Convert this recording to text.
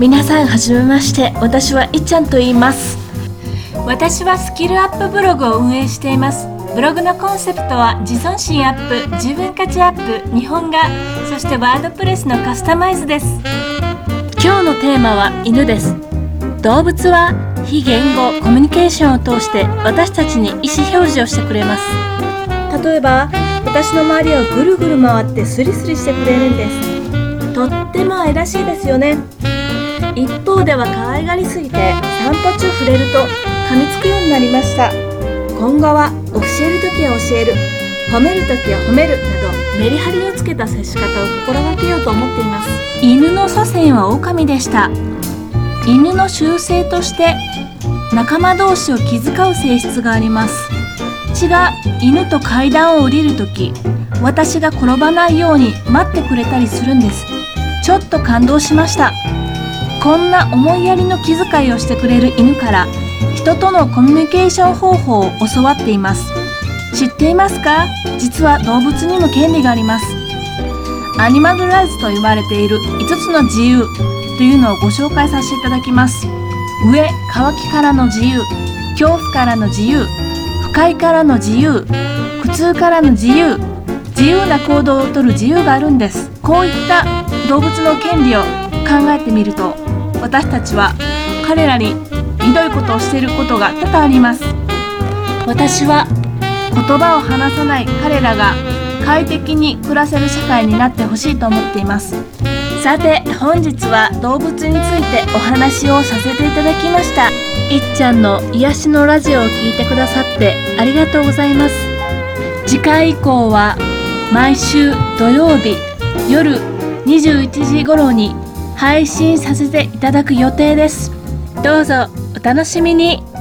皆さんはじめまして。私はいっちゃんと言います。私はスキルアップブログを運営しています。ブログのコンセプトは自尊心アップ自分価値アップ日本画そしてワードプレスのカスタマイズです。今日のテーマは犬です。動物は非言語コミュニケーションを通して私たちに意思表示をしてくれます。例えば私の周りをぐるぐる回ってスリスリしてくれるんです。とっても愛らしいですよね一方では可愛がりすぎて散歩中触れると噛みつくようになりました。今後は教える時は教える褒める時は褒めるなどメリハリをつけた接し方を心がけようと思っています。犬の祖先は狼でした。犬の習性として仲間同士を気遣う性質があります。血が犬と階段を降りる時私が転ばないように待ってくれたりするんです。ちょっと感動しました。こんな思いやりの気遣いをしてくれる犬から人とのコミュニケーション方法を教わっています。知っていますか？実は動物にも権利があります。アニマルライズと言われている5つの自由というのをご紹介させていただきます。上乾きからの自由恐怖からの自由不快からの自由苦痛からの自由自由な行動をとる自由があるんです。こういった動物の権利を考えてみると私たちは彼らにひどいことをしていることが多々あります。私は言葉を話さない彼らが快適に暮らせる社会になってほしいと思っています。さて本日は動物についてお話をさせていただきました。いっちゃんの癒しのラジオを聞いてくださってありがとうございます。次回以降は毎週土曜日夜21時頃に配信させていただく予定です。どうぞお楽しみに。